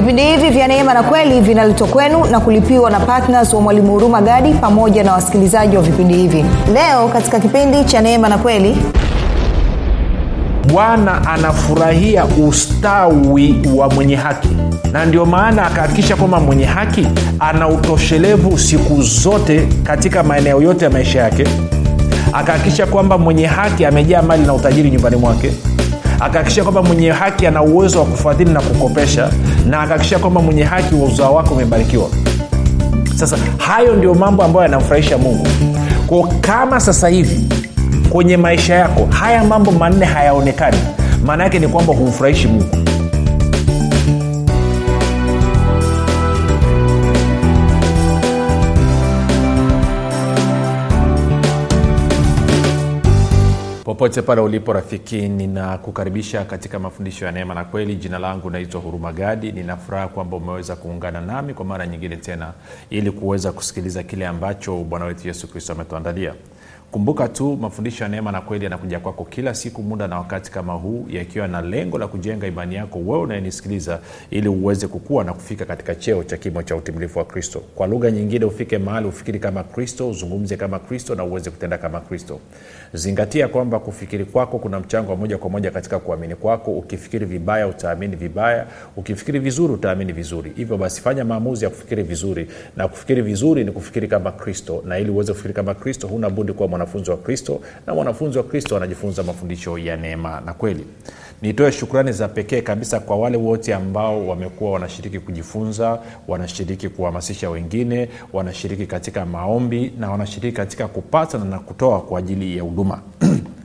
vipindi hivi vya neema na kweli vinaletwa kwenu na kulipiwa na ptns wa mwalimu huruma gadi pamoja na wasikilizaji wa vipindi hivi. Leo katika kipindi cha neema na kweli bwana anafurahia ustawi wa mwenye haki na ndio maana akahakikisha kwamba mwenye haki ana utoshelevu siku zote katika maeneo yote ya maisha yake. Akahakikisha kwamba mwenye haki amejaa mali na utajiri nyumbani mwake akahakikisha kwamba mwenye haki ana uwezo wa kufadhili na kukopesha na akahakikisha kwamba mwenye haki wa uzao wake umebarikiwa. Sasa hayo ndio mambo ambayo yanamfurahisha mungu. Ko kama sasa hivi kwenye maisha yako haya mambo manne hayaonekani. Maana yake ni kwamba humfurahishi mungu popote pale ulipo rafiki ninakukaribisha katika mafundisho ya neema na kweli. Jina langu naitwa huruma gadi. Ninafuraha kwamba umeweza kuungana nami kwa mara nyingine tena ili kuweza kusikiliza kile ambacho bwana wetu yesu kristo ametuandalia kumbuka tu mafundisho ya neema na kweli yanakuja kwako kila siku muda na wakati kama huu yakiwa na lengo la kujenga imani yako wewe unayenisikiliza ili uweze kukua na kufika katika cheo cha kimo cha utimilifu wa kristo. Kwa lugha nyingine ufike mahali ufikiri kama kristo uzungumze kama kristo na uweze kutenda kama kristo. Zingatia kwamba kufikiri kwako kuna mchango wa moja kwa moja katika kuamini kwako. Ukifikiri vibaya utaamini vibaya. Ukifikiri vizuri utaamini vizuri. Hivyo basi fanya maamuzi ya kufikiri vizuri. Na kufikiri vizuri ni kufikiri kama kristo. Na ili uweze kufikiri kama kristo huna budi kuwa mwanafunzi wa kristo na mwanafunzi wa kristo anajifunza mafundisho ya neema na kweli. Nitoe shukrani za pekee kabisa kwa wale wote ambao wamekuwa wanashiriki kujifunza wanashiriki kuhamasisha wengine wanashiriki katika maombi na wanashiriki katika kupata na kutoa kwa ajili ya huduma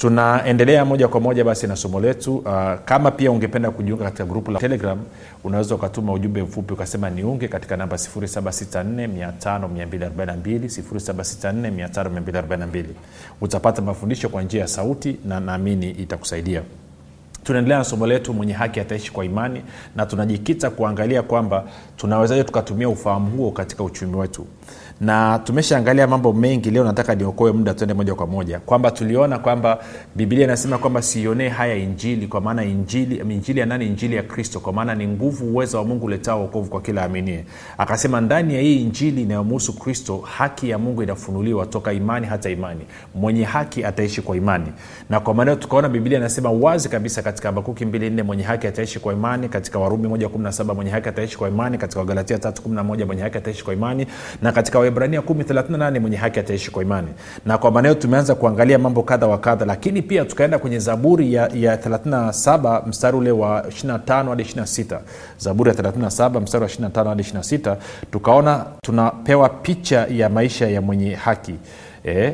tunaendelea moja kwa moja basi na somo letu. Uh, kama pia ungependa kujiunga katika grupu la telegram unaweza ukatuma ujumbe mfupi ukasema niunge katika namba 7645242 utapata mafundisho kwa njia ya sauti na naamini itakusaidia. Tunaendelea na somo letu mwenye haki ataishi kwa imani na tunajikita kuangalia kwamba tunawezaje tukatumia ufahamu huo katika uchumi wetu na tumeshaangalia mambo mengi leo nataka niokoe muda tuende moja kwa moja. Kwamba tuliona kwamba biblia inasema kwamba siionee haya injili kwa maana injili injili ya nani? Injili ya kristo kwa maana ni nguvu uwezo wa mungu uletao wokovu kwa kila aminie akasema ndani ya hii injili inayomuhusu kristo haki ya mungu inafunuliwa toka imani hata imani. Mwenye haki ataishi kwa imani. Na kwa maanao tukaona biblia inasema wazi kabisa katika habakuki 24 mwenye haki ataishi kwa imani katika warumi 117 mwenye haki ataishi kwa imani katika wagalatia 311 mwenye haki ataishi kwa imani na katika waibrania 138 mwenye haki ataishi kwa imani. Na kwa maanao tumeanza kuangalia mambo kadha wa kadha lakini pia tukaenda kwenye zaburi ya, ya 37 mstari ule wa 25 hadi 26 zaburi ya 37 mstari wa 25 hadi 26 tukaona tunapewa picha ya maisha ya mwenye haki. Eh,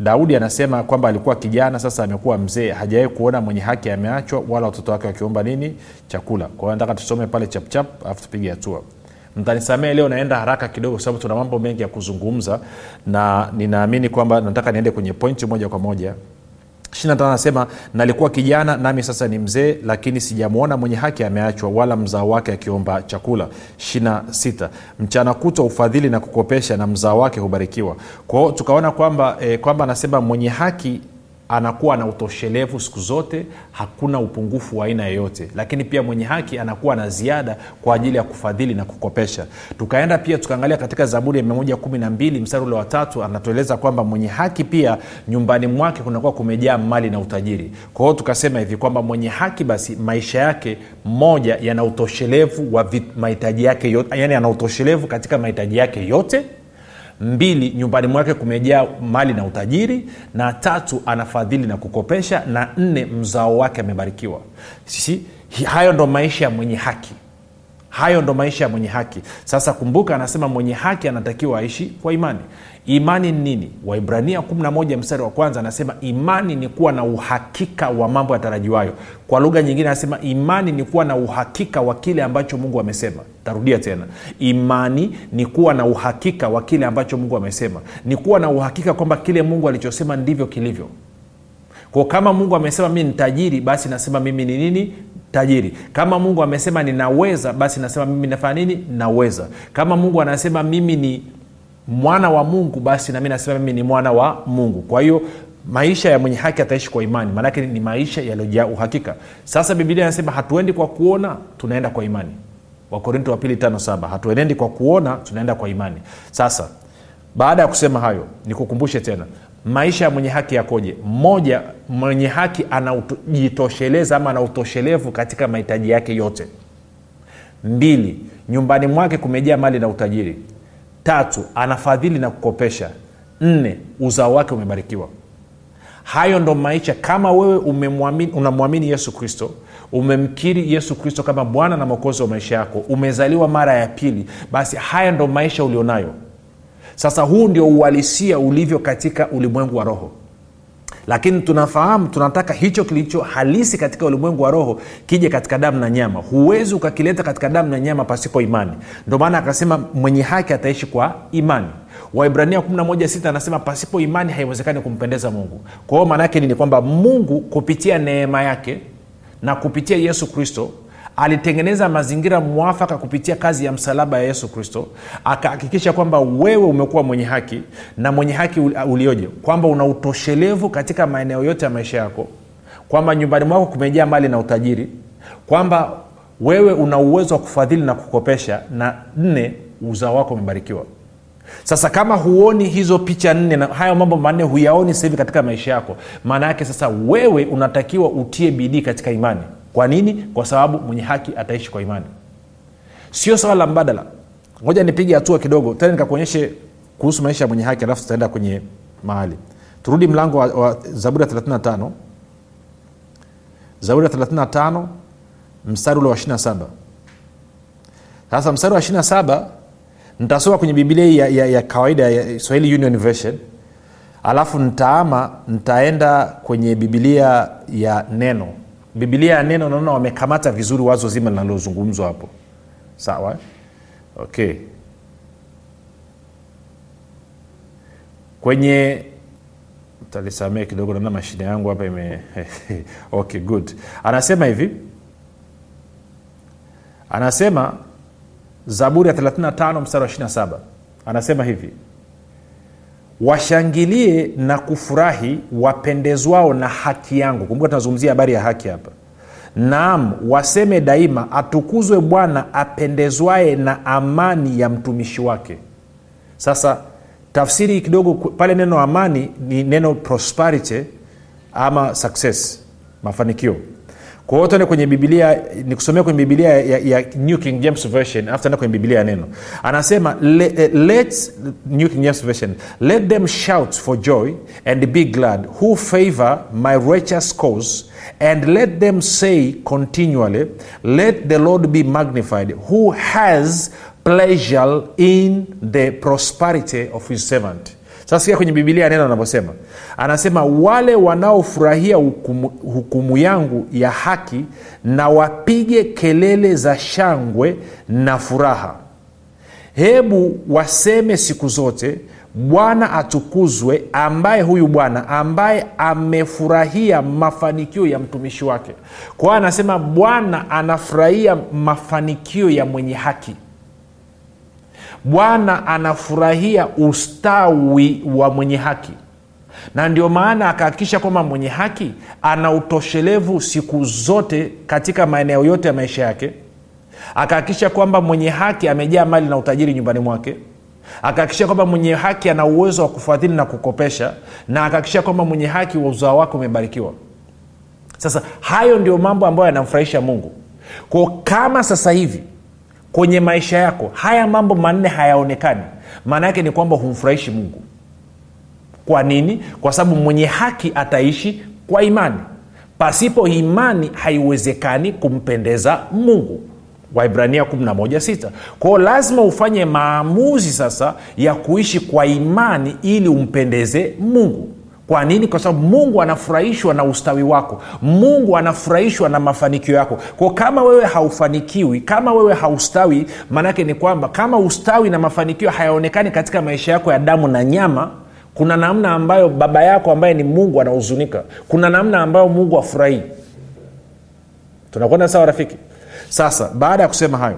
daudi anasema kwamba alikuwa kijana sasa amekuwa mzee hajawai kuona mwenye haki ameachwa wala watoto wake wakiomba nini? Chakula. Kwa hiyo nataka tusome pale chapchap alafu tupige hatua mtanisamee leo naenda haraka kidogo kwa sababu tuna mambo mengi ya kuzungumza na ninaamini kwamba nataka niende kwenye pointi moja kwa moja. 25 anasema nalikuwa kijana nami sasa ni mzee lakini sijamwona mwenye haki ameachwa wala mzao wake akiomba chakula. 26 mchana kutwa ufadhili na kukopesha na mzao wake hubarikiwa. Kwao tukaona kwamba eh, kwamba anasema mwenye haki anakuwa na utoshelevu siku zote hakuna upungufu wa aina yoyote. Lakini pia mwenye haki anakuwa na ziada kwa ajili ya kufadhili na kukopesha. Tukaenda pia tukaangalia katika zaburi ya 112 mstari ule watatu anatueleza kwamba mwenye haki pia nyumbani mwake kunakuwa kumejaa mali na utajiri. Kwa hiyo tukasema hivi kwamba mwenye haki basi maisha yake moja yana utoshelevu wa mahitaji yake yote yani ana utoshelevu katika mahitaji yake yote mbili nyumbani mwake kumejaa mali na utajiri. Na tatu anafadhili na kukopesha. Na nne mzao wake amebarikiwa. Sisi hayo ndo maisha ya mwenye haki. Hayo ndo maisha ya mwenye haki. Sasa kumbuka anasema mwenye haki anatakiwa aishi kwa imani imani ni nini? Waibrania 11 mstari wa kwanza anasema imani ni kuwa na uhakika wa mambo yatarajiwayo. Kwa lugha nyingine anasema imani ni kuwa na uhakika wa kile ambacho mungu amesema. Tarudia tena. Imani ni kuwa na uhakika wa kile ambacho mungu amesema. Ni kuwa na uhakika kwamba kile mungu alichosema ndivyo kilivyo. Kwa kama mungu amesema mii ni tajiri basi nasema mimi ni nini? Tajiri. Kama mungu amesema ninaweza basi nasema mimi nafanya nini? Naweza. Kama mungu anasema mimi ni mwana wa mungu basi nami nasema mimi ni mwana wa mungu. Kwa hiyo maisha ya mwenye haki ataishi kwa imani. Maanake ni maisha yaliyojaa uhakika. Sasa bibilia anasema hatuendi kwa kuona tunaenda kwa imani. Wakorinto wa pili tano saba hatuenendi kwa kuona tunaenda kwa imani. Sasa baada ya kusema hayo nikukumbushe tena maisha ya mwenye haki yakoje? Mmoja mwenye haki anajitosheleza ama ana utoshelevu katika mahitaji yake yote. Mbili nyumbani mwake kumejaa mali na utajiri tatu anafadhili na kukopesha. Nne uzao wake umebarikiwa. Hayo ndo maisha. Kama wewe unamwamini yesu kristo umemkiri yesu kristo kama bwana na mwokozi wa maisha yako umezaliwa mara ya pili basi haya ndo maisha ulionayo. Sasa huu ndio uhalisia ulivyo katika ulimwengu wa roho lakini tunafahamu tunataka hicho kilicho halisi katika ulimwengu wa roho kije katika damu na nyama. Huwezi ukakileta katika damu na nyama pasipo imani. Ndio maana akasema mwenye haki ataishi kwa imani. Waibrania 116 anasema pasipo imani haiwezekani kumpendeza mungu. Kwa hiyo maana yake nini? Kwamba mungu kupitia neema yake na kupitia yesu kristo alitengeneza mazingira mwafaka kupitia kazi ya msalaba ya yesu kristo akahakikisha kwamba wewe umekuwa mwenye haki na mwenye haki ulioje kwamba una utoshelevu katika maeneo yote ya maisha yako kwamba nyumbani mwako kumejaa mali na utajiri kwamba wewe una uwezo wa kufadhili na kukopesha na nne uzao wako umebarikiwa. Sasa kama huoni hizo picha nne na hayo mambo manne huyaoni sasa hivi katika maisha yako maana yake sasa wewe unatakiwa utie bidii katika imani kwa nini? Kwa sababu mwenye haki ataishi kwa imani. Sio swala la mbadala. Ngoja nipige hatua kidogo. Tena nikakuonyeshe kuhusu maisha ya mwenye haki alafu tutaenda kwenye mahali. Turudi mlango wa, wa zaburi ya 35 zaburi ya 35 mstari ule wa 27 sasa mstari wa 27 nitasoma kwenye bibilia ya, ya, ya kawaida ya swahili union version. Alafu ntaama ntaenda kwenye bibilia ya neno bibilia ya neno naona wamekamata vizuri wazo zima linalozungumzwa hapo. Sawa? Okay. Kwenye talisamee kidogo naona mashine yangu hapa ime okay good. Anasema hivi. Anasema zaburi ya 35 mstari wa 27 anasema hivi washangilie na kufurahi wapendezwao na haki yangu. Kumbuka tunazungumzia habari ya haki hapa. Naam waseme daima atukuzwe bwana apendezwaye na amani ya mtumishi wake. Sasa tafsiri kidogo pale neno amani ni neno prosperity ama success mafanikio kwa hiyo kwenye bibilia nikusomea kwenye bibilia ya, ya new king james version afu tuenda kwenye bibilia ya neno. Anasema let, let new king james version let them shout for joy and be glad who favor my righteous cause and let them say continually let the lord be magnified who has pleasure in the prosperity of his servant sasa sikia kwenye bibilia neno anavyosema anasema wale wanaofurahia hukumu, hukumu yangu ya haki na wapige kelele za shangwe na furaha. Hebu waseme siku zote bwana atukuzwe ambaye huyu bwana ambaye amefurahia mafanikio ya mtumishi wake. Kwa anasema bwana anafurahia mafanikio ya mwenye haki bwana anafurahia ustawi wa mwenye haki. Na ndio maana akahakikisha kwamba mwenye haki ana utoshelevu siku zote katika maeneo yote ya maisha yake. Akahakikisha kwamba mwenye haki amejaa mali na utajiri nyumbani mwake. Akahakikisha kwamba mwenye haki ana uwezo wa kufadhili na kukopesha. Na akahakikisha kwamba mwenye haki wa uzao wake umebarikiwa. Sasa hayo ndio mambo ambayo yanamfurahisha mungu. Kwao kama sasa hivi kwenye maisha yako haya mambo manne hayaonekani. Maana yake ni kwamba humfurahishi mungu. Kwa nini? Kwa sababu mwenye haki ataishi kwa imani. Pasipo imani haiwezekani kumpendeza mungu. Waibrania 116 kwao lazima ufanye maamuzi sasa ya kuishi kwa imani ili umpendeze mungu kwa nini? Kwa sababu mungu anafurahishwa na ustawi wako. Mungu anafurahishwa na mafanikio yako. Ko kama wewe haufanikiwi kama wewe haustawi maanake ni kwamba kama ustawi na mafanikio hayaonekani katika maisha yako ya damu na nyama kuna namna ambayo baba yako ambaye ni mungu anahuzunika. Kuna namna ambayo mungu afurahii tunakwenda sawa rafiki? Sasa baada ya kusema hayo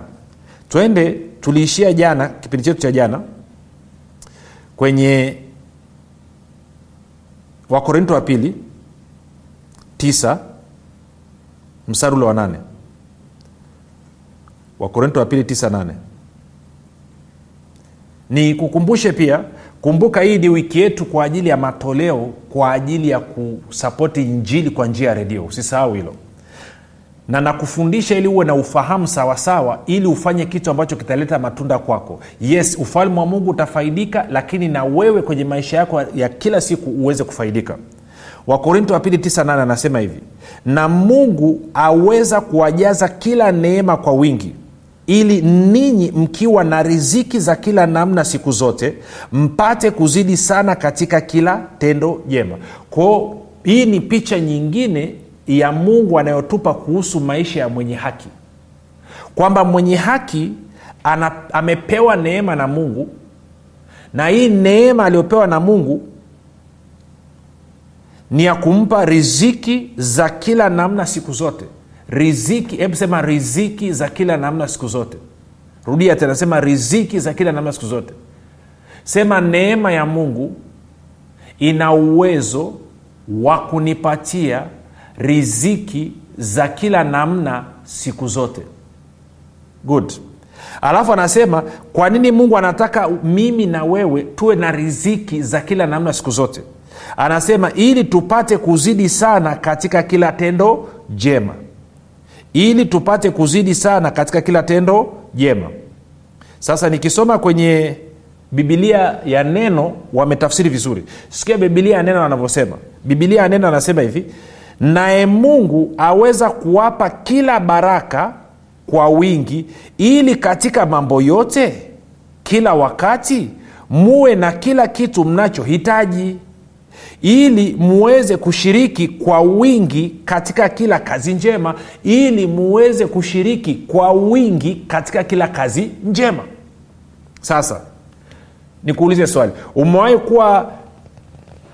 twende tuliishia jana kipindi chetu cha jana kwenye wakorinto wa pili tisa mstari ule wa nane. Wakorinto wa pili 98 ni kukumbushe pia kumbuka hii ni wiki yetu kwa ajili ya matoleo kwa ajili ya kusapoti injili kwa njia ya redio. Usisahau hilo na nakufundisha ili uwe na ufahamu sawasawa ili ufanye kitu ambacho kitaleta matunda kwako. Yes ufalme wa mungu utafaidika lakini na wewe kwenye maisha yako ya kila siku uweze kufaidika. Wakorinto wa pili 98 anasema hivi na mungu aweza kuwajaza kila neema kwa wingi ili ninyi mkiwa na riziki za kila namna siku zote mpate kuzidi sana katika kila tendo jema. Kwao hii ni picha nyingine ya mungu anayotupa kuhusu maisha ya mwenye haki. Kwamba mwenye haki ana, amepewa neema na mungu na hii neema aliyopewa na mungu ni ya kumpa riziki za kila namna siku zote. Riziki hebu sema riziki za kila namna siku zote. Rudia tena sema riziki za kila namna siku zote. Sema neema ya mungu ina uwezo wa kunipatia riziki za kila namna siku zote. Good. Alafu anasema kwa nini mungu anataka mimi na wewe tuwe na riziki za kila namna siku zote? Anasema ili tupate kuzidi sana katika kila tendo jema. Ili tupate kuzidi sana katika kila tendo jema. Sasa nikisoma kwenye bibilia ya neno wametafsiri vizuri. Sikia bibilia ya neno anavyosema. Bibilia ya neno anasema hivi naye mungu aweza kuwapa kila baraka kwa wingi ili katika mambo yote kila wakati muwe na kila kitu mnachohitaji ili muweze kushiriki kwa wingi katika kila kazi njema ili muweze kushiriki kwa wingi katika kila kazi njema. Sasa nikuulize swali. Umewahi kuwa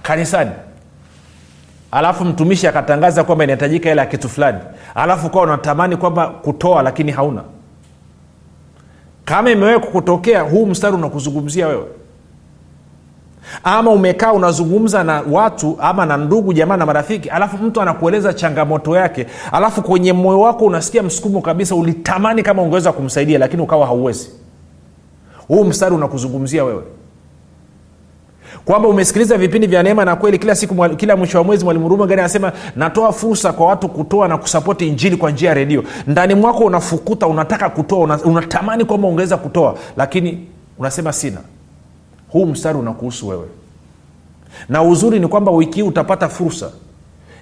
kanisani alafu mtumishi akatangaza kwamba inahitajika hela ya kitu fulani. Alafu ukawa unatamani kwamba kutoa lakini hauna. Kama imewahi kukutokea huu mstari unakuzungumzia wewe. Ama umekaa unazungumza na watu ama na ndugu jamaa na marafiki alafu mtu anakueleza changamoto yake alafu kwenye moyo wako unasikia msukumo kabisa ulitamani kama ungeweza kumsaidia lakini ukawa hauwezi. Huu mstari unakuzungumzia wewe kwamba umesikiliza vipindi vya neema na kweli kila siku kila mwisho wa mwezi mwalimu ruma gani anasema natoa fursa kwa watu kutoa na kusapoti injili kwa njia ya redio. Ndani mwako unafukuta unataka kutoa una, unatamani kwamba ungeweza kutoa lakini unasema sina. Huu mstari unakuhusu wewe. Na uzuri ni kwamba wiki hii utapata fursa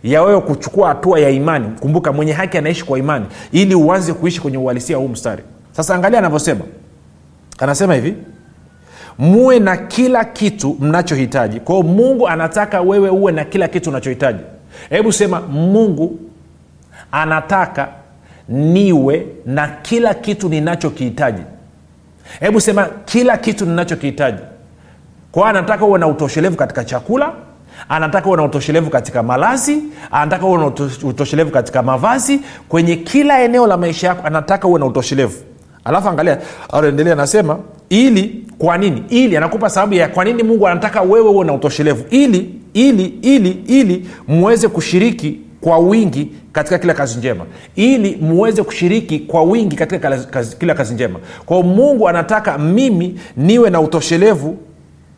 ya wewe kuchukua hatua ya imani. Kumbuka mwenye haki anaishi kwa imani ili uanze kuishi kwenye uhalisia huu mstari. Sasa angalia anavyosema. Anasema hivi muwe na kila kitu mnachohitaji. Kwao mungu anataka wewe uwe na kila kitu unachohitaji. Hebu sema mungu anataka niwe na kila kitu ninachokihitaji. Hebu sema kila kitu ninachokihitaji. Kwao anataka uwe na utoshelevu katika chakula anataka uwe na utoshelevu katika malazi anataka uwe na utoshelevu katika mavazi. Kwenye kila eneo la maisha yako anataka uwe na utoshelevu. Alafu angalia anaendelea anasema ili kwa nini? Ili anakupa sababu ya kwa nini mungu anataka wewe uwe na utoshelevu. Ili ili ili ili muweze kushiriki kwa wingi katika kila kazi njema. Ili muweze kushiriki kwa wingi katika kazi, kila kazi njema. Kwao mungu anataka mimi niwe na utoshelevu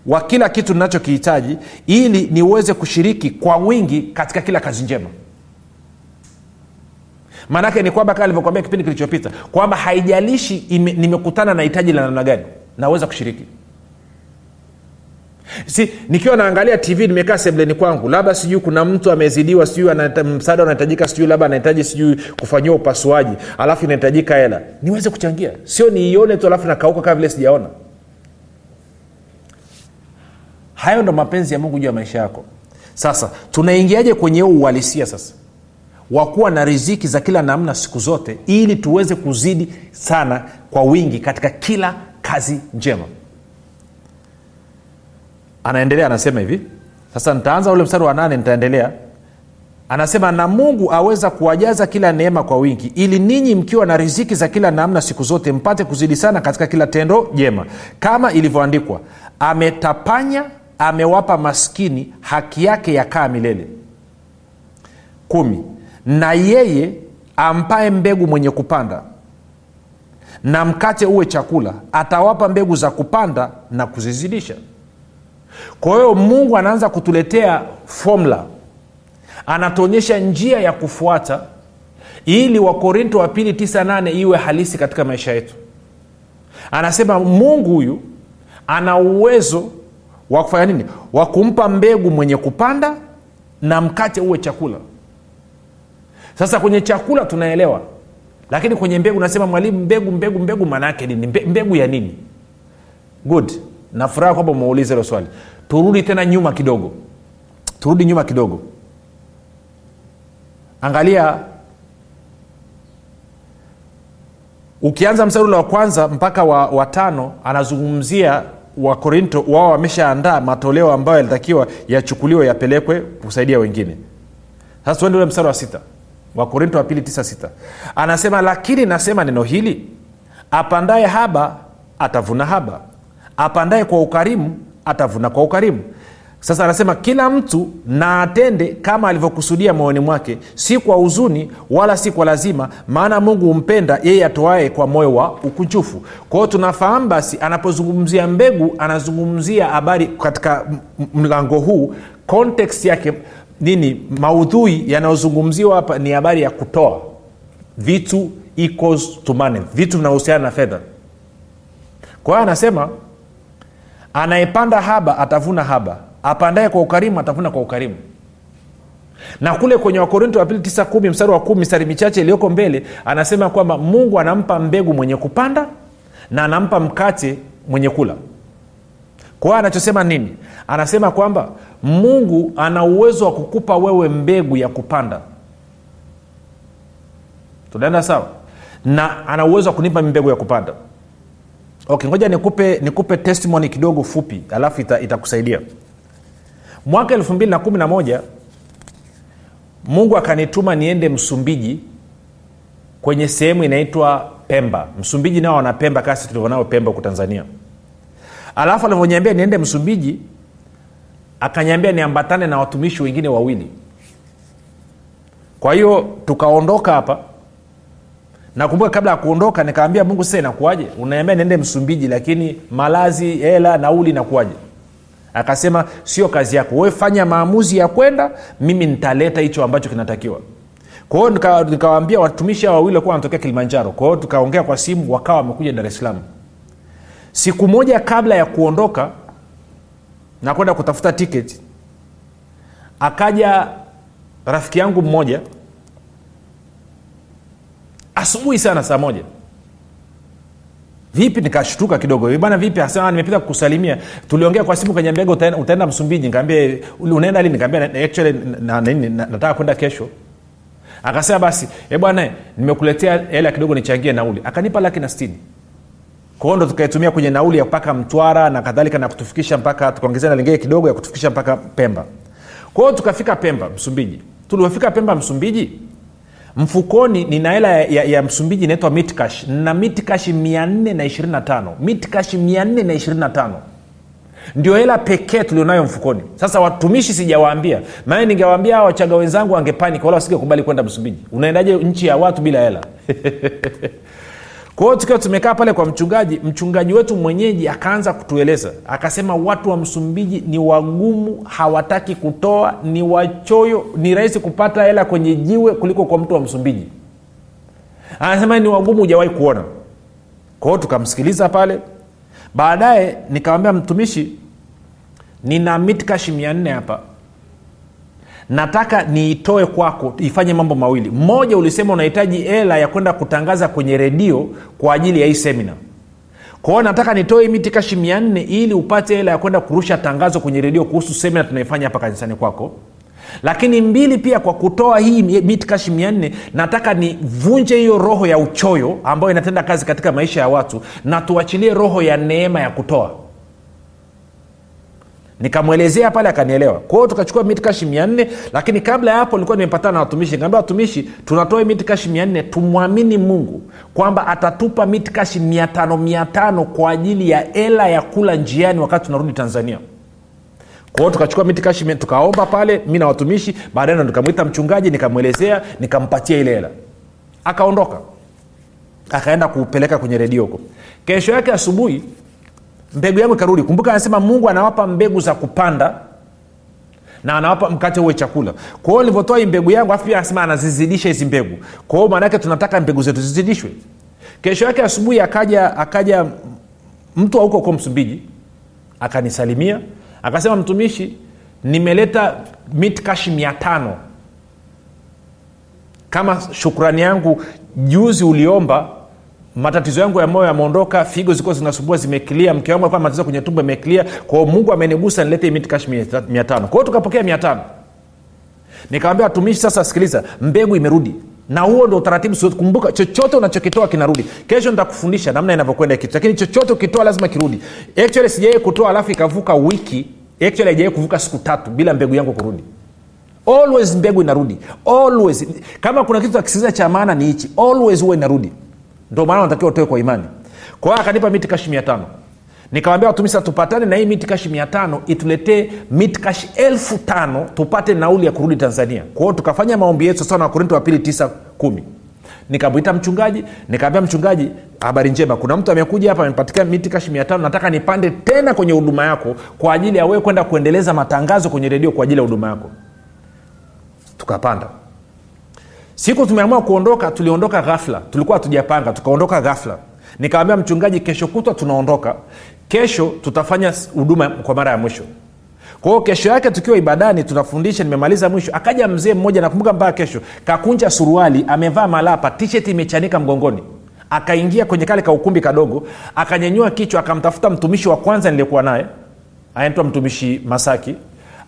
wa kila kitu ninachokihitaji ili niweze kushiriki kwa wingi katika kila kazi njema. Maanake ni kwamba kama alivyokwambia kipindi kilichopita kwamba haijalishi ime, nimekutana na hitaji la namna gani naweza kushiriki. Si nikiwa naangalia tv nimekaa sebleni kwangu labda sijui kuna mtu amezidiwa sijui msaada unahitajika sijui labda anahitaji sijui kufanyiwa upasuaji alafu inahitajika hela. Niweze kuchangia. Sio niione tu alafu nakauka kaa vile sijaona. Hayo ndo mapenzi ya mungu juu ya maisha yako. Sasa tunaingiaje kwenye huu uhalisia sasa wa kuwa na riziki za kila namna siku zote ili tuweze kuzidi sana kwa wingi katika kila kazi njema. Anaendelea anasema hivi. Sasa nitaanza ule mstari wa nane nitaendelea. Anasema na mungu aweza kuwajaza kila neema kwa wingi ili ninyi mkiwa na riziki za kila namna siku zote mpate kuzidi sana katika kila tendo jema. Kama ilivyoandikwa ametapanya amewapa maskini haki yake yakaa milele. Kumi na yeye ampaye mbegu mwenye kupanda na mkate uwe chakula atawapa mbegu za kupanda na kuzizidisha. Kwa hiyo mungu anaanza kutuletea fomula anatuonyesha njia ya kufuata ili wakorinto wa pili 98 iwe halisi katika maisha yetu. Anasema mungu huyu ana uwezo wa kufanya nini? Wa kumpa mbegu mwenye kupanda na mkate uwe chakula. Sasa kwenye chakula tunaelewa lakini kwenye mbegu nasema mwalimu mbegu mbegu mbegu maana yake nini? Mbe- mbegu ya nini? Good. Nafuraha kwamba umeuliza hilo swali. Turudi tena nyuma kidogo. Turudi nyuma kidogo. Angalia. Ukianza mstari ule wa kwanza mpaka wa, wa tano anazungumzia wakorinto wao wameshaandaa matoleo ambayo yalitakiwa yachukuliwe yapelekwe kusaidia wengine. Sasa tuende ule mstari wa sita wakorinto wa pili tisa sita. Anasema lakini nasema neno hili apandaye haba atavuna haba apandaye kwa ukarimu atavuna kwa ukarimu. Sasa anasema kila mtu na atende kama alivyokusudia moyoni mwake si kwa huzuni wala si kwa lazima maana mungu humpenda yeye atoae kwa moyo wa ukunjufu. Kwa tunafahamu basi anapozungumzia mbegu anazungumzia habari katika mlango huu context yake nini maudhui yanayozungumziwa hapa ni habari ya kutoa. Vitu equals to money. Vitu vinahusiana na fedha. Kwa hiyo anasema anayepanda haba atavuna haba. Apandaye kwa ukarimu atavuna kwa ukarimu. Na kule kwenye wakorinto wa pili tisa kumi mstari wa kumi mstari michache iliyoko mbele anasema kwamba mungu anampa mbegu mwenye kupanda na anampa mkate mwenye kula. Kwa hiyo anachosema nini? Anasema kwamba mungu ana uwezo wa kukupa wewe mbegu ya kupanda. Tunaenda sawa? Na ana uwezo wa kunipa mbegu ya kupanda. Okay ngoja nikupe nikupe testimony kidogo fupi alafu ita- itakusaidia. Mwaka elfu mbili na kumi na moja mungu akanituma niende msumbiji kwenye sehemu inaitwa pemba. Msumbiji nao wana pemba kasi tulivyonao pemba huku tanzania. Alafu alivyoniambia niende msumbiji akanyambia niambatane na watumishi wengine wawili. Kwa hiyo tukaondoka hapa. Nakumbuka kabla ya kuondoka nikaambia mungu sasa inakuaje unaambia niende msumbiji lakini malazi hela nauli inakuwaje? Akasema sio kazi yako. Wefanya maamuzi ya kwenda mimi nitaleta hicho ambacho kinatakiwa. Kwa hiyo nika- watumishi hao wawili wakuwa wanatokea kilimanjaro. Kwa hiyo tukaongea kwa simu wakawa wamekuja dar es salaam. Siku moja kabla ya kuondoka na kwenda kutafuta tiketi akaja rafiki yangu mmoja. Asubuhi sana saa moja. Vipi nikashtuka kidogo. "Eh, bana vipi? Asema nimepita kukusalimia. Tuliongea kwa simu kanyambiaga utaenda, utaenda msumbiji? Nikaambia unaenda li nikaambia actually na, nataka kwenda kesho. Akasema basi e bwana nimekuletea hela kidogo nichangie nauli. Akanipa laki na stini kwa tukaitumia kwenye nauli ya mpaka mtwara na kadhalika na kutufikisha mpaka tukaongezea na lingine kidogo ya kutufikisha mpaka pemba. Kwa hiyo tukafika pemba msumbiji. Tulivyofika pemba msumbiji mfukoni nina hela ya, ya, ya msumbiji inaitwa mitkash na mitkash 425 mitkash 425 ndio hela pekee tulionayo mfukoni. Sasa watumishi sijawaambia. Maana ningewaambia wachaga wenzangu wangepanik wala wasingekubali kwenda msumbiji. Unaendaje nchi ya watu bila hela kwa hiyo tukiwa tumekaa pale kwa mchungaji mchungaji wetu mwenyeji akaanza kutueleza. Akasema watu wa msumbiji ni wagumu hawataki kutoa ni wachoyo ni rahisi kupata hela kwenye jiwe kuliko kwa mtu wa msumbiji. Anasema ni wagumu hujawahi kuona. Kwa tukamsikiliza pale. Baadaye nikamwambia mtumishi nina mitkashi mia nne hapa nataka niitoe kwako ifanye mambo mawili. Mmoja ulisema unahitaji hela ya kwenda kutangaza kwenye redio kwa ajili ya hii semina kwao nataka nitoe hii miti kashi mia nne ili upate hela ya kwenda kurusha tangazo kwenye redio kuhusu semina tunaifanya hapa kanisani kwako. Lakini mbili pia kwa kutoa hii mitkashi mia nne nataka nivunje hiyo roho ya uchoyo ambayo inatenda kazi katika maisha ya watu na tuachilie roho ya neema ya kutoa nikamwelezea pale akanielewa. Kwa tukachukua mitkashi mia nne lakini kabla ya hapo nilikuwa nimepatana na watumishi. Nikaambia watumishi tunatoa mitkashi mia nne tumwamini mungu kwamba atatupa mitkashi mia tano mia tano kwa ajili ya hela ya kula njiani wakati tunarudi tanzania. Kwao tukachukua mitikashi tukaomba pale mi na watumishi. Baadaye nikamwita mchungaji nikamwelezea nikampatia ile hela. Akaondoka. Akaenda kupeleka kwenye redio huko. Kesho yake asubuhi mbegu yangu ikarudi. Kumbuka anasema mungu anawapa mbegu za kupanda na anawapa mkate uwe chakula. Kwa hiyo nilivyotoa hii mbegu yangu afu pia anasema anazizidisha hizi mbegu. Kwa maanaake tunataka mbegu zetu zizidishwe. Kesho yake asubuhi akaja akaja mtu auko huko msumbiji akanisalimia akasema mtumishi nimeleta mitkashi mia tano. Kama shukrani yangu juzi uliomba matatizo yangu ya moyo yameondoka figo zilikuwa zinasumbua zimekilia. Mke wangu alikuwa matatizo kwenye tumbo imekilia kwao mungu amenigusa nilete mitkash mia tano. Kwao tukapokea mia tano. Nikawambia watumishi sasa sikiliza mbegu imerudi. Na huo ndo utaratibu kumbuka chochote unachokitoa kinarudi. Kesho nitakufundisha namna inavyokwenda kitu lakini chochote ukitoa lazima kirudi. Actually sijawai kutoa alafu ikavuka wiki. Actually haijawai kuvuka siku tatu bila mbegu yangu kurudi. Always mbegu inarudi. Always. Kama kuna kitu akisikiza cha maana ni hichi. Always huwa inarudi ndo maana natakiwa utoe kwa imani. Kwa hiyo akanipa miti kashi mia tano. Nikawambia watumishi tupatane na hii miti kashi mia tano ituletee miti kashi elfu tano tupate nauli ya kurudi tanzania. Kwa hiyo tukafanya maombi yetu sawa na wakorinto wa pili tisa kumi. Nikamwita mchungaji nikaambia mchungaji habari njema kuna mtu amekuja hapa amepatikia miti kashi mia tano nataka nipande tena kwenye huduma yako kwa ajili ya wewe kwenda kuendeleza matangazo kwenye redio kwa ajili ya huduma yako. Tukapanda siku tumeamua kuondoka tuliondoka ghafla. Tulikuwa hatujapanga tukaondoka ghafla. Nikawambia mchungaji kesho kutwa tunaondoka. Kesho tutafanya huduma kwa mara ya mwisho. Kwa hiyo kesho yake tukiwa ibadani tunafundisha nimemaliza mwisho. Akaja mzee mmoja nakumbuka mpaka kesho kakunja suruali amevaa malapa tisheti imechanika mgongoni. Akaingia kwenye kale kaukumbi kadogo akanyanyua kichwa akamtafuta mtumishi wa kwanza niliyekuwa naye. Anaitwa mtumishi masaki.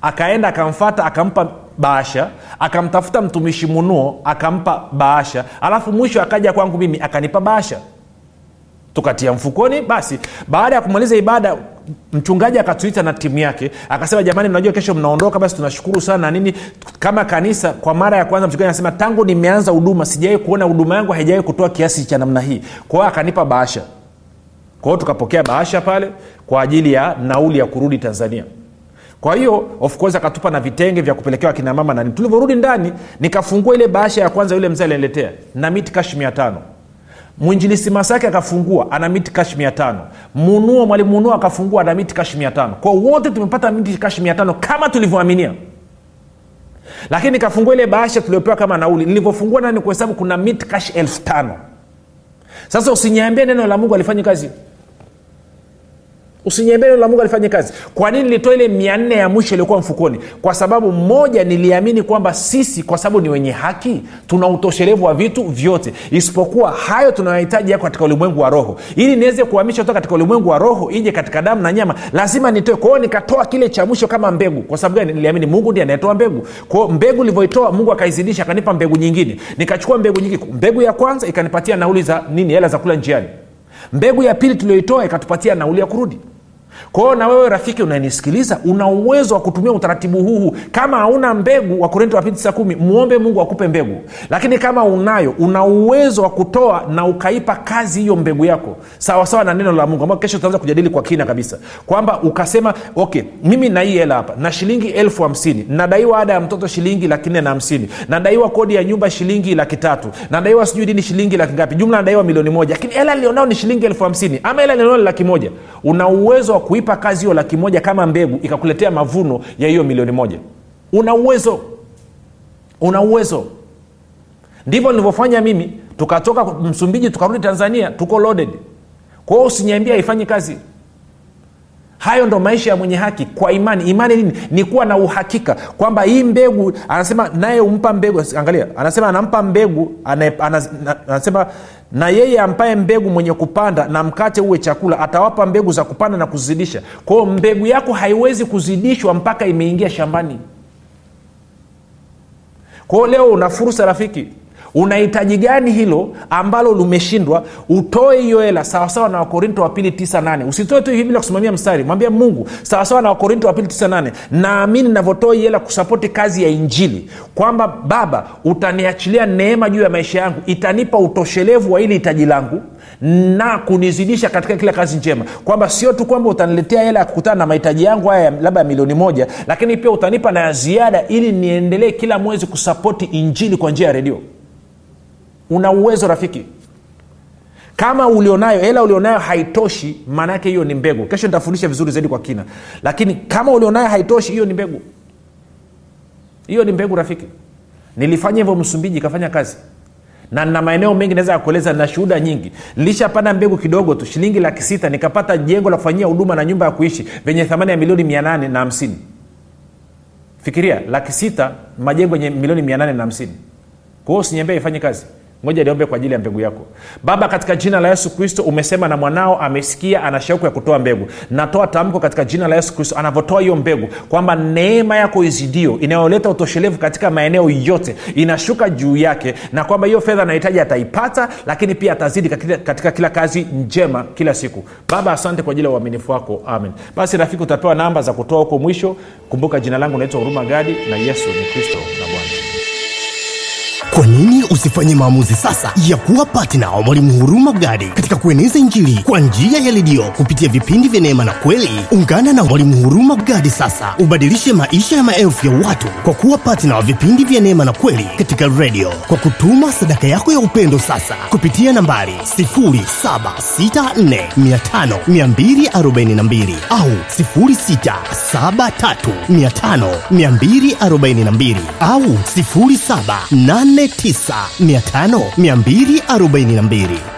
Akaenda akamfata akampa bahasha akamtafuta mtumishi munuo akampa bahasha alafu mwisho akaja kwangu mimi akanipa bahasha tukatia mfukoni basi. Baada ya kumaliza ibada mchungaji akatuita na timu yake. Akasema jamani mnajua kesho mnaondoka basi tunashukuru sana na nini? Kama kanisa kwa mara ya kwanza mchungaji anasema tangu nimeanza huduma sijawai kuona huduma yangu haijawai kutoa kiasi cha namna hii. Kwa akanipa bahasha kwa tukapokea bahasha pale kwa ajili ya nauli ya kurudi tanzania kwa hiyo of course akatupa na vitenge vya kupelekewa kina mama nani tulivyorudi ndani nikafungua ile bahasha ya kwanza yule mzee aliniletea na miti kashi mia tano. Mwinjilisi masake akafungua ana miti kashi mia tano. Munuo mwalimu munuo akafungua ana miti kashi mia tano. Kwa wote tumepata miti kashi mia tano kama tulivyoaminia. Lakini nikafungua ile bahasha tuliopewa kama nauli. Nilivyofungua nani kuhesabu kuna miti kashi elfu tano. Sasa usiniambie neno la mungu alifanya kazi usiniambie neno la mungu alifanye kazi. Kwa nini nilitoa ile mia nne ya mwisho iliyokuwa mfukoni? Kwa sababu mmoja niliamini kwamba sisi kwa sababu ni wenye haki tuna utoshelevu wa vitu vyote. Isipokuwa hayo tunayohitaji yako katika ulimwengu wa roho. Ili niweze kuhamisha kutoka katika ulimwengu wa roho ije katika damu na nyama lazima nitoe. Kwao nikatoa kile cha mwisho kama mbegu. Kwa sababu gani? Niliamini mungu ndiye anayetoa mbegu. Kwao mbegu ilivyoitoa mungu akaizidisha akanipa mbegu nyingine. Nikachukua mbegu nyingine mbegu ya kwanza ikanipatia nauli za nini? Hela za kula njiani. Mbegu ya pili tulioitoa ikatupatia nauli ya kurudi kwa hiyo na wewe rafiki unanisikiliza una uwezo wa kutumia utaratibu huu kama hauna mbegu wa korinto wa pili kumi mwombe mungu akupe mbegu. Lakini kama unayo una uwezo wa kutoa na ukaipa kazi hiyo mbegu yako. Sawasawa na neno la mungu ambao kesho tutaanza kujadili kwa kina kabisa. Kwamba ukasema okay mimi na hii hela hapa na shilingi elfu hamsini. Nadaiwa ada ya mtoto shilingi laki nne na hamsini. Nadaiwa kodi ya nyumba shilingi laki tatu. Nadaiwa sijui dini shilingi laki ngapi. Jumla nadaiwa milioni moja. Lakini hela nilionao ni shilingi elfu hamsini. Ama hela nilionao ni laki moja. Una uwezo wa kuipa kazi hiyo laki moja kama mbegu ikakuletea mavuno ya hiyo milioni moja. Una uwezo. Una uwezo. Ndivyo nilivyofanya mimi. Tukatoka msumbiji tukarudi tanzania tuko loaded. Kwa hiyo usiniambia haifanyi kazi hayo ndo maisha ya mwenye haki kwa imani. Imani nini? Ni kuwa na uhakika kwamba hii mbegu anasema naye umpa mbegu angalia anasema anampa mbegu anasema na yeye ampaye mbegu mwenye kupanda na mkate uwe chakula atawapa mbegu za kupanda na kuzidisha. Kwao mbegu yako haiwezi kuzidishwa mpaka imeingia shambani. Kwao leo una fursa rafiki unahitaji gani hilo ambalo lumeshindwa? Utoe hiyo hela sawasawa na wakorinto wa pili 98 usitoe tu hivi bila kusimamia mstari. Mwambie mungu sawasawa na wakorinto wa pili 98 naamini navyotoa hii hela kusapoti kazi ya injili kwamba baba utaniachilia neema juu ya maisha yangu itanipa utoshelevu wa ili hitaji langu na kunizidisha katika kila kazi njema. Kwamba sio tu kwamba utaniletea hela ya kukutana na mahitaji yangu haya labda ya milioni moja lakini pia utanipa na ziada ili niendelee kila mwezi kusapoti injili kwa njia ya redio una uwezo rafiki. Kama ulionayo hela ulionayo haitoshi maana yake hiyo ni mbegu. Kesho nitafundisha vizuri zaidi kwa kina. Lakini kama ulionayo haitoshi hiyo ni mbegu. Hiyo ni mbegu rafiki. Nilifanya hivyo msumbiji ikafanya kazi. Na na maeneo mengi naweza yakueleza na shuhuda nyingi. Nilishapanda mbegu kidogo tu shilingi laki sita nikapata jengo la kufanyia huduma na nyumba ya kuishi venye thamani ya milioni mia nane na hamsini. Fikiria laki sita majengo yenye milioni mia nane na hamsini. Kwa hiyo usiniambia ifanye kazi moja niombe kwa ajili ya mbegu yako. Baba katika jina la yesu kristo umesema na mwanao amesikia ana shauku ya kutoa mbegu. Natoa tamko katika jina la yesu kristo anavyotoa hiyo mbegu kwamba neema yako izidio inayoleta utoshelevu katika maeneo yote inashuka juu yake na kwamba hiyo fedha anahitaji ataipata lakini pia atazidi katika, kila kazi njema kila siku. Baba asante kwa ajili ya uaminifu wako. Amen. Basi rafiki utapewa namba za kutoa huko mwisho. Kumbuka jina langu naitwa huruma gadi na yesu ni kristo na bwana kwa nini usifanye maamuzi sasa ya kuwa patna wa mwalimu huruma gadi katika kueneza injili kwa njia ya redio kupitia vipindi vya neema na kweli? Ungana na mwalimu huruma gadi sasa. Ubadilishe maisha ya maelfu ya watu kwa kuwa patna wa vipindi vya neema na kweli katika redio. Kwa kutuma sadaka yako ya upendo sasa kupitia nambari 7645242 au 6735242 au 7895242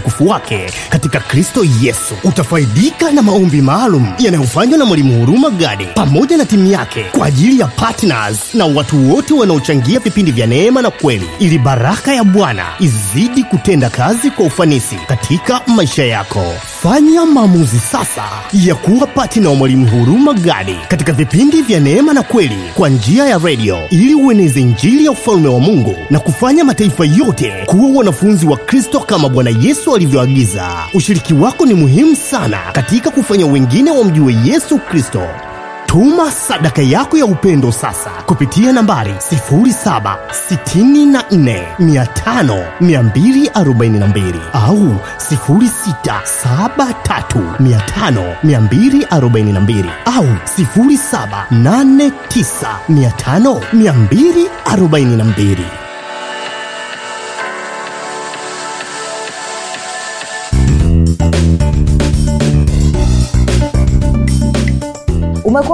wake. Katika kristo yesu utafaidika na maombi maalum yanayofanywa na mwalimu huruma gadi pamoja na timu yake kwa ajili ya partners na watu wote wanaochangia vipindi vya neema na kweli ili baraka ya bwana izidi kutenda kazi kwa ufanisi katika maisha yako. Fanya maamuzi sasa ya kuwa patina wa mwalimu huruma gadi katika vipindi vya neema na kweli kwa njia ya redio ili ueneze injili ya ufalme wa mungu na kufanya mataifa yote kuwa wanafunzi wa kristo kama bwana yesu alivyoagiza ushiriki wako ni muhimu sana katika kufanya wengine wamjue yesu kristo. Tuma sadaka yako ya upendo sasa kupitia nambari 7645242 au 0673500242 au 7895242